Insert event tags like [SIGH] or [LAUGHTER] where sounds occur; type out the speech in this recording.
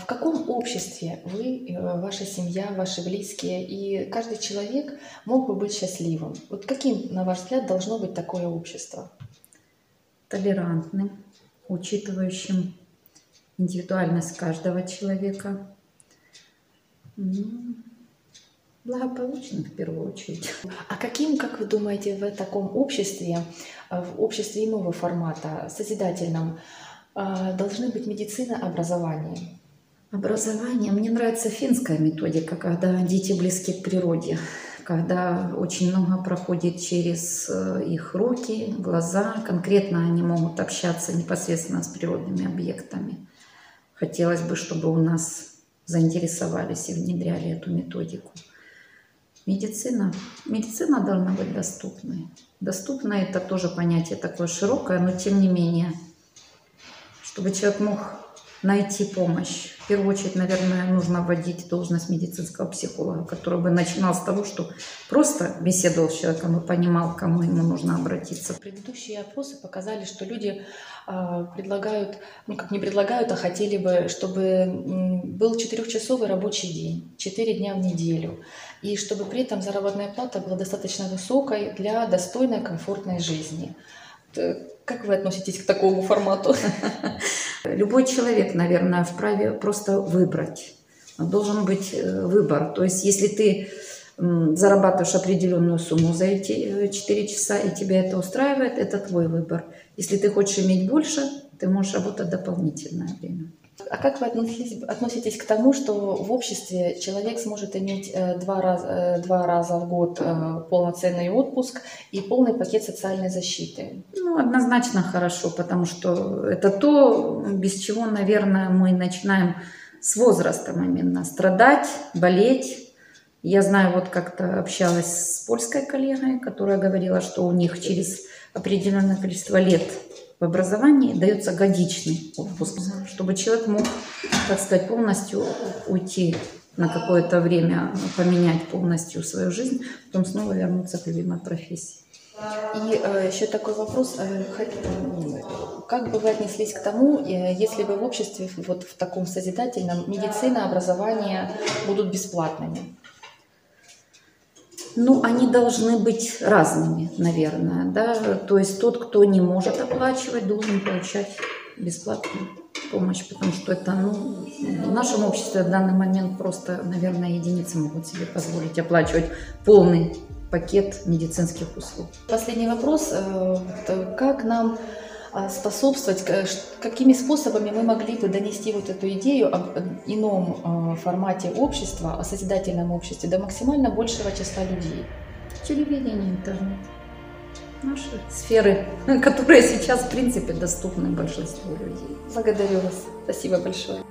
В каком обществе вы, э, ваша семья, ваши близкие и каждый человек мог бы быть счастливым? Вот каким, на ваш взгляд, должно быть такое общество? Толерантным, учитывающим индивидуальность каждого человека. Ну, благополучным в первую очередь. А каким, как вы думаете, в таком обществе, э, в обществе иного формата, созидательном, э, должны быть медицина, образование? Образование. Мне нравится финская методика, когда дети близки к природе, когда очень много проходит через э, их руки, глаза. Конкретно они могут общаться непосредственно с природными объектами. Хотелось бы, чтобы у нас заинтересовались и внедряли эту методику. Медицина. Медицина должна быть доступной. Доступная это тоже понятие такое широкое, но тем не менее, чтобы человек мог найти помощь. В первую очередь, наверное, нужно вводить должность медицинского психолога, который бы начинал с того, что просто беседовал с человеком и понимал, к кому ему нужно обратиться. Предыдущие опросы показали, что люди э, предлагают, ну как не предлагают, а хотели бы, чтобы был четырехчасовый рабочий день, четыре дня в неделю, и чтобы при этом заработная плата была достаточно высокой для достойной, комфортной жизни. Как вы относитесь к такому формату? [LAUGHS] Любой человек, наверное, вправе просто выбрать. Должен быть э, выбор. То есть, если ты зарабатываешь определенную сумму за эти 4 э, часа, и тебя это устраивает, это твой выбор. Если ты хочешь иметь больше, ты можешь работать дополнительное время. А как вы относитесь, относитесь к тому, что в обществе человек сможет иметь э, два раза, э, два раза в год э, полноценный отпуск и полный пакет социальной защиты? Ну, однозначно хорошо, потому что это то, без чего, наверное, мы начинаем с возрастом именно страдать, болеть. Я знаю, вот как-то общалась с польской коллегой, которая говорила, что у них через определенное количество лет в образовании дается годичный отпуск, чтобы человек мог, так сказать, полностью уйти на какое-то время, поменять полностью свою жизнь, потом снова вернуться к любимой профессии. И э, еще такой вопрос. Э, как бы вы отнеслись к тому, э, если бы в обществе, вот в таком созидательном, медицина, образование будут бесплатными? Ну, они должны быть разными, наверное, да. То есть тот, кто не может оплачивать, должен получать бесплатную помощь, потому что это, ну, в нашем обществе в данный момент просто, наверное, единицы могут себе позволить оплачивать полный пакет медицинских услуг. Последний вопрос. Э, как нам способствовать, какими способами мы могли бы донести вот эту идею об ином а, формате общества, о созидательном обществе до максимально большего числа людей? Телевидение, интернет. Наши сферы, [LAUGHS] которые сейчас, в принципе, доступны большинству людей. Благодарю вас. Спасибо большое.